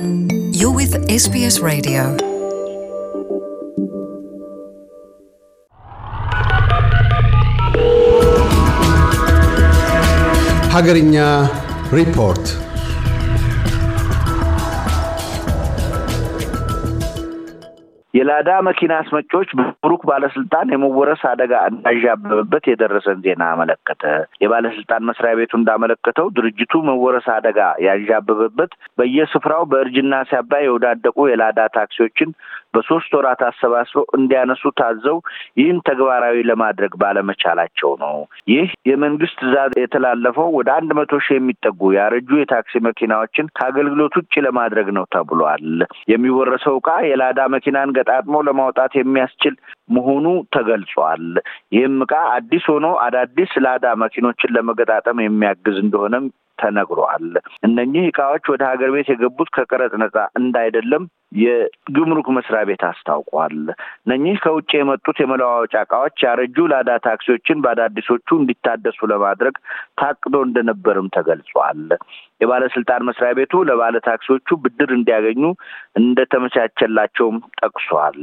You're with SBS Radio. Hagarinya Report የላዳ መኪና አስመጪዎች በብሩክ ባለስልጣን የመወረስ አደጋ እንዳዣበበበት የደረሰን ዜና አመለከተ። የባለስልጣን መስሪያ ቤቱ እንዳመለከተው ድርጅቱ መወረስ አደጋ ያዣበበበት በየስፍራው በእርጅና ሲያባ የወዳደቁ የላዳ ታክሲዎችን በሶስት ወራት አሰባስበው እንዲያነሱ ታዘው ይህን ተግባራዊ ለማድረግ ባለመቻላቸው ነው። ይህ የመንግስት ትዕዛዝ የተላለፈው ወደ አንድ መቶ ሺህ የሚጠጉ ያረጁ የታክሲ መኪናዎችን ከአገልግሎት ውጭ ለማድረግ ነው ተብሏል። የሚወረሰው ዕቃ የላዳ መኪናን ገጣጥሞ ለማውጣት የሚያስችል መሆኑ ተገልጿል። ይህም ዕቃ አዲስ ሆኖ አዳዲስ ላዳ መኪኖችን ለመገጣጠም የሚያግዝ እንደሆነም ተነግሯል። እነኚህ እቃዎች ወደ ሀገር ቤት የገቡት ከቀረጥ ነጻ እንዳይደለም የጉምሩክ መስሪያ ቤት አስታውቋል። እነኚህ ከውጭ የመጡት የመለዋወጫ እቃዎች ያረጁ ላዳ ታክሲዎችን በአዳዲሶቹ እንዲታደሱ ለማድረግ ታቅዶ እንደነበርም ተገልጿል። የባለስልጣን መስሪያ ቤቱ ለባለ ታክሲዎቹ ብድር እንዲያገኙ እንደተመቻቸላቸውም ጠቅሷል።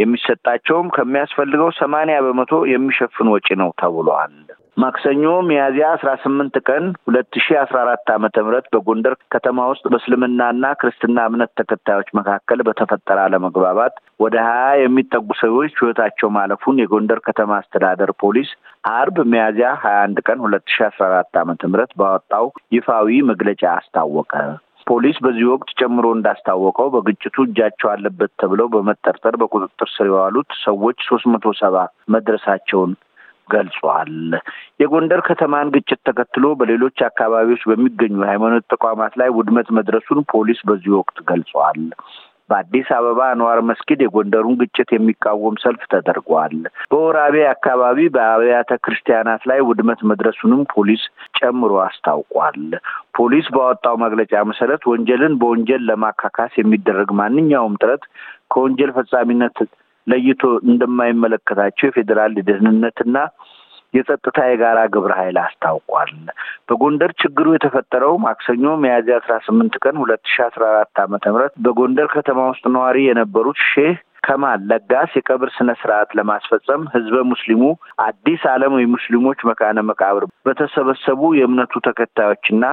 የሚሰጣቸውም ከሚያስፈልገው ሰማንያ በመቶ የሚሸፍን ወጪ ነው ተብሏል። ማክሰኞ ሚያዝያ አስራ ስምንት ቀን ሁለት ሺ አስራ አራት ዓመተ ምህረት በጎንደር ከተማ ውስጥ በእስልምናና ክርስትና እምነት ተከታዮች መካከል በተፈጠረ አለመግባባት ወደ ሀያ የሚጠጉ ሰዎች ሕይወታቸው ማለፉን የጎንደር ከተማ አስተዳደር ፖሊስ አርብ ሚያዝያ ሀያ አንድ ቀን ሁለት ሺ አስራ አራት ዓመተ ምህረት ባወጣው ይፋዊ መግለጫ አስታወቀ። ፖሊስ በዚህ ወቅት ጨምሮ እንዳስታወቀው በግጭቱ እጃቸው አለበት ተብለው በመጠርጠር በቁጥጥር ስር የዋሉት ሰዎች ሶስት መቶ ሰባ መድረሳቸውን ገልጿል። የጎንደር ከተማን ግጭት ተከትሎ በሌሎች አካባቢዎች በሚገኙ የሃይማኖት ተቋማት ላይ ውድመት መድረሱን ፖሊስ በዚህ ወቅት ገልጿል። በአዲስ አበባ አንዋር መስጊድ የጎንደሩን ግጭት የሚቃወም ሰልፍ ተደርጓል። በወራቤ አካባቢ በአብያተ ክርስቲያናት ላይ ውድመት መድረሱንም ፖሊስ ጨምሮ አስታውቋል። ፖሊስ ባወጣው መግለጫ መሰረት ወንጀልን በወንጀል ለማካካስ የሚደረግ ማንኛውም ጥረት ከወንጀል ፈጻሚነት ለይቶ እንደማይመለከታቸው የፌዴራል የደህንነትና የጸጥታ የጋራ ግብረ ኃይል አስታውቋል። በጎንደር ችግሩ የተፈጠረው ማክሰኞ ሚያዝያ አስራ ስምንት ቀን ሁለት ሺ አስራ አራት ዓመተ ምህረት በጎንደር ከተማ ውስጥ ነዋሪ የነበሩት ሼህ ከማል ለጋስ የቀብር ስነ ስርዓት ለማስፈጸም ህዝበ ሙስሊሙ አዲስ ዓለም የሙስሊሞች መካነ መቃብር በተሰበሰቡ የእምነቱ ተከታዮችና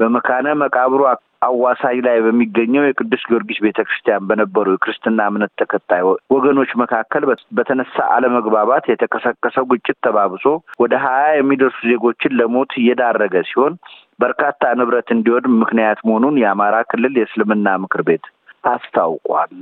በመካነ መቃብሩ አዋሳኝ ላይ በሚገኘው የቅዱስ ጊዮርጊስ ቤተ ክርስቲያን በነበሩ የክርስትና እምነት ተከታይ ወገኖች መካከል በተነሳ አለመግባባት የተቀሰቀሰው ግጭት ተባብሶ ወደ ሀያ የሚደርሱ ዜጎችን ለሞት እየዳረገ ሲሆን በርካታ ንብረት እንዲወድም ምክንያት መሆኑን የአማራ ክልል የእስልምና ምክር ቤት አስታውቋል።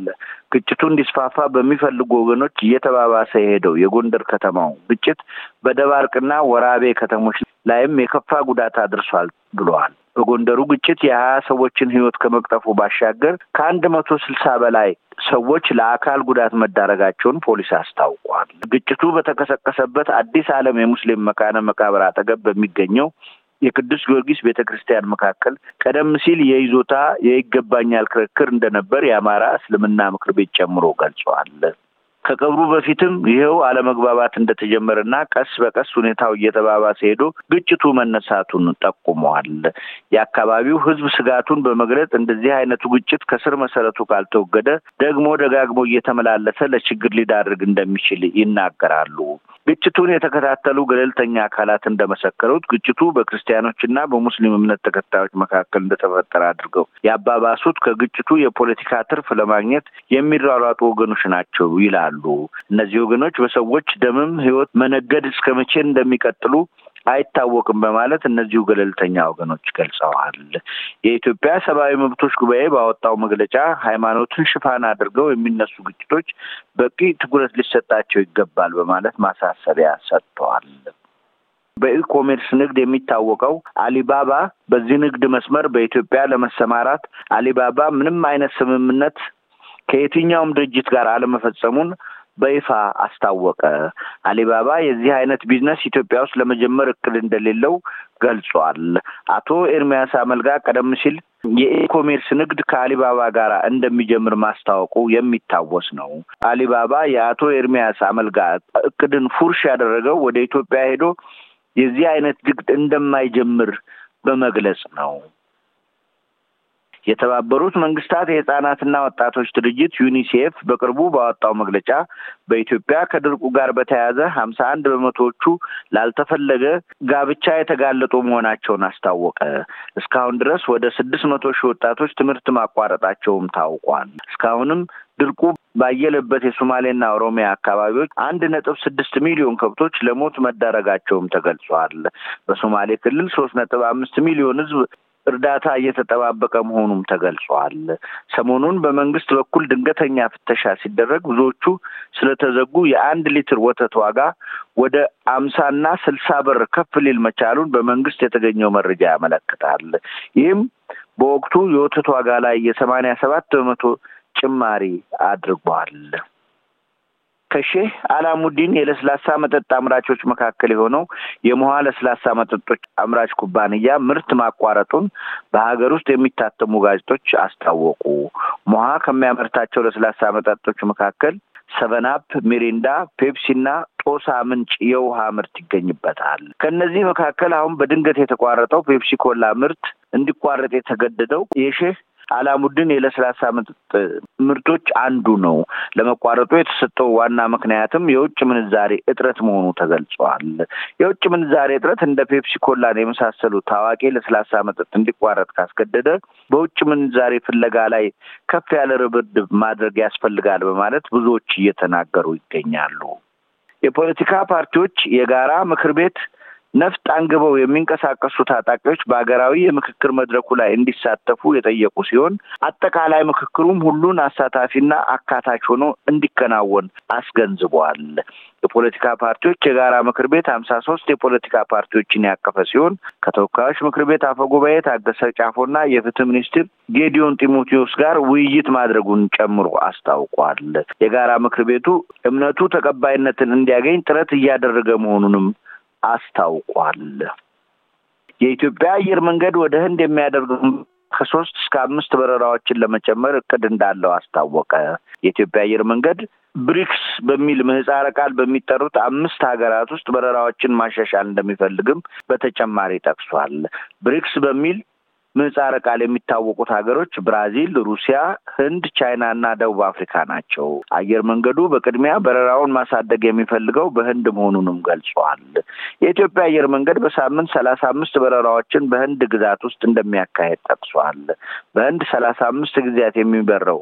ግጭቱ እንዲስፋፋ በሚፈልጉ ወገኖች እየተባባሰ የሄደው የጎንደር ከተማው ግጭት በደባርቅና ወራቤ ከተሞች ላይም የከፋ ጉዳት አድርሷል ብለዋል። በጎንደሩ ግጭት የሀያ ሰዎችን ሕይወት ከመቅጠፉ ባሻገር ከአንድ መቶ ስልሳ በላይ ሰዎች ለአካል ጉዳት መዳረጋቸውን ፖሊስ አስታውቋል። ግጭቱ በተቀሰቀሰበት አዲስ ዓለም የሙስሊም መካነ መቃብር አጠገብ በሚገኘው የቅዱስ ጊዮርጊስ ቤተ ክርስቲያን መካከል ቀደም ሲል የይዞታ የይገባኛል ክርክር እንደነበር የአማራ እስልምና ምክር ቤት ጨምሮ ገልጸዋል። ከቀብሩ በፊትም ይኸው አለመግባባት እንደተጀመረና ቀስ በቀስ ሁኔታው እየተባባሰ ሄዶ ግጭቱ መነሳቱን ጠቁመዋል። የአካባቢው ሕዝብ ስጋቱን በመግለጽ እንደዚህ አይነቱ ግጭት ከስር መሰረቱ ካልተወገደ ደግሞ ደጋግሞ እየተመላለሰ ለችግር ሊዳርግ እንደሚችል ይናገራሉ። ግጭቱን የተከታተሉ ገለልተኛ አካላት እንደመሰከሩት ግጭቱ በክርስቲያኖችና በሙስሊም እምነት ተከታዮች መካከል እንደተፈጠረ አድርገው ያባባሱት ከግጭቱ የፖለቲካ ትርፍ ለማግኘት የሚሯሯጡ ወገኖች ናቸው ይላሉ። እነዚህ ወገኖች በሰዎች ደምም ህይወት መነገድ እስከ መቼ እንደሚቀጥሉ አይታወቅም በማለት እነዚሁ ገለልተኛ ወገኖች ገልጸዋል። የኢትዮጵያ ሰብአዊ መብቶች ጉባኤ ባወጣው መግለጫ ሃይማኖትን ሽፋን አድርገው የሚነሱ ግጭቶች በቂ ትኩረት ሊሰጣቸው ይገባል በማለት ማሳሰቢያ ሰጥተዋል። በኢኮሜርስ ንግድ የሚታወቀው አሊባባ በዚህ ንግድ መስመር በኢትዮጵያ ለመሰማራት አሊባባ ምንም አይነት ስምምነት ከየትኛውም ድርጅት ጋር አለመፈጸሙን በይፋ አስታወቀ። አሊባባ የዚህ አይነት ቢዝነስ ኢትዮጵያ ውስጥ ለመጀመር እቅድ እንደሌለው ገልጿል። አቶ ኤርሚያስ አመልጋ ቀደም ሲል የኢኮሜርስ ንግድ ከአሊባባ ጋር እንደሚጀምር ማስታወቁ የሚታወስ ነው። አሊባባ የአቶ ኤርሚያስ አመልጋ እቅድን ፉርሽ ያደረገው ወደ ኢትዮጵያ ሄዶ የዚህ አይነት ንግድ እንደማይጀምር በመግለጽ ነው። የተባበሩት መንግስታት የህጻናትና ወጣቶች ድርጅት ዩኒሴፍ በቅርቡ ባወጣው መግለጫ በኢትዮጵያ ከድርቁ ጋር በተያያዘ ሀምሳ አንድ በመቶዎቹ ላልተፈለገ ጋብቻ የተጋለጡ መሆናቸውን አስታወቀ። እስካሁን ድረስ ወደ ስድስት መቶ ሺህ ወጣቶች ትምህርት ማቋረጣቸውም ታውቋል። እስካሁንም ድርቁ ባየለበት የሶማሌና ኦሮሚያ አካባቢዎች አንድ ነጥብ ስድስት ሚሊዮን ከብቶች ለሞት መዳረጋቸውም ተገልጿል። በሶማሌ ክልል ሶስት ነጥብ አምስት ሚሊዮን ህዝብ እርዳታ እየተጠባበቀ መሆኑም ተገልጿል። ሰሞኑን በመንግስት በኩል ድንገተኛ ፍተሻ ሲደረግ ብዙዎቹ ስለተዘጉ የአንድ ሊትር ወተት ዋጋ ወደ አምሳና ስልሳ ብር ከፍ ሊል መቻሉን በመንግስት የተገኘው መረጃ ያመለክታል። ይህም በወቅቱ የወተት ዋጋ ላይ የሰማንያ ሰባት በመቶ ጭማሪ አድርጓል። ከሼህ አላሙዲን የለስላሳ መጠጥ አምራቾች መካከል የሆነው የሞሃ ለስላሳ መጠጦች አምራች ኩባንያ ምርት ማቋረጡን በሀገር ውስጥ የሚታተሙ ጋዜጦች አስታወቁ። ሞሃ ከሚያመርታቸው ለስላሳ መጠጦች መካከል ሰቨናፕ፣ ሚሪንዳ፣ ፔፕሲና ጦሳ ምንጭ የውሃ ምርት ይገኝበታል። ከእነዚህ መካከል አሁን በድንገት የተቋረጠው ፔፕሲ ኮላ ምርት እንዲቋረጥ የተገደደው የሼህ አላሙድን የለስላሳ መጠጥ ምርቶች አንዱ ነው። ለመቋረጡ የተሰጠው ዋና ምክንያትም የውጭ ምንዛሬ እጥረት መሆኑ ተገልጿል። የውጭ ምንዛሬ እጥረት እንደ ፔፕሲ ኮላን የመሳሰሉ ታዋቂ ለስላሳ መጠጥ እንዲቋረጥ ካስገደደ በውጭ ምንዛሬ ፍለጋ ላይ ከፍ ያለ ርብርብ ማድረግ ያስፈልጋል በማለት ብዙዎች እየተናገሩ ይገኛሉ። የፖለቲካ ፓርቲዎች የጋራ ምክር ቤት ነፍጥ አንግበው የሚንቀሳቀሱ ታጣቂዎች በሀገራዊ የምክክር መድረኩ ላይ እንዲሳተፉ የጠየቁ ሲሆን አጠቃላይ ምክክሩም ሁሉን አሳታፊና አካታች ሆኖ እንዲከናወን አስገንዝበዋል። የፖለቲካ ፓርቲዎች የጋራ ምክር ቤት ሀምሳ ሶስት የፖለቲካ ፓርቲዎችን ያቀፈ ሲሆን ከተወካዮች ምክር ቤት አፈ ጉባኤ ታገሰ ጫፎና የፍትህ ሚኒስትር ጌዲዮን ጢሞቴዎስ ጋር ውይይት ማድረጉን ጨምሮ አስታውቋል። የጋራ ምክር ቤቱ እምነቱ ተቀባይነትን እንዲያገኝ ጥረት እያደረገ መሆኑንም አስታውቋል። የኢትዮጵያ አየር መንገድ ወደ ህንድ የሚያደርገው ከሶስት እስከ አምስት በረራዎችን ለመጨመር እቅድ እንዳለው አስታወቀ። የኢትዮጵያ አየር መንገድ ብሪክስ በሚል ምህጻረ ቃል በሚጠሩት አምስት ሀገራት ውስጥ በረራዎችን ማሻሻል እንደሚፈልግም በተጨማሪ ጠቅሷል። ብሪክስ በሚል ምህጻረ ቃል የሚታወቁት ሀገሮች ብራዚል፣ ሩሲያ፣ ህንድ፣ ቻይና እና ደቡብ አፍሪካ ናቸው። አየር መንገዱ በቅድሚያ በረራውን ማሳደግ የሚፈልገው በህንድ መሆኑንም ገልጿል። የኢትዮጵያ አየር መንገድ በሳምንት ሰላሳ አምስት በረራዎችን በህንድ ግዛት ውስጥ እንደሚያካሄድ ጠቅሷል። በህንድ ሰላሳ አምስት ጊዜያት የሚበረው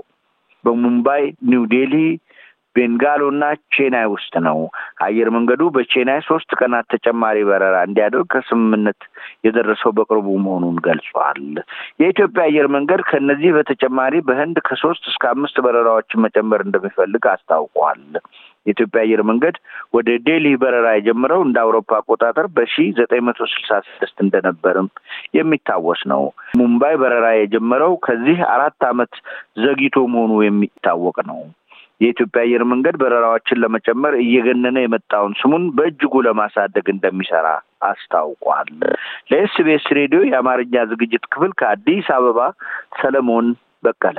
በሙምባይ፣ ኒው ዴልሂ ቤንጋሎ እና ቼናይ ውስጥ ነው። አየር መንገዱ በቼናይ ሶስት ቀናት ተጨማሪ በረራ እንዲያደርግ ከስምምነት የደረሰው በቅርቡ መሆኑን ገልጿል። የኢትዮጵያ አየር መንገድ ከነዚህ በተጨማሪ በህንድ ከሶስት እስከ አምስት በረራዎችን መጨመር እንደሚፈልግ አስታውቋል። የኢትዮጵያ አየር መንገድ ወደ ዴሊ በረራ የጀመረው እንደ አውሮፓ አቆጣጠር በሺ ዘጠኝ መቶ ስልሳ ስድስት እንደነበርም የሚታወስ ነው። ሙምባይ በረራ የጀመረው ከዚህ አራት ዓመት ዘግይቶ መሆኑ የሚታወቅ ነው። የኢትዮጵያ አየር መንገድ በረራዎችን ለመጨመር እየገነነ የመጣውን ስሙን በእጅጉ ለማሳደግ እንደሚሰራ አስታውቋል። ለኤስቢኤስ ሬዲዮ የአማርኛ ዝግጅት ክፍል ከአዲስ አበባ ሰለሞን በቀለ።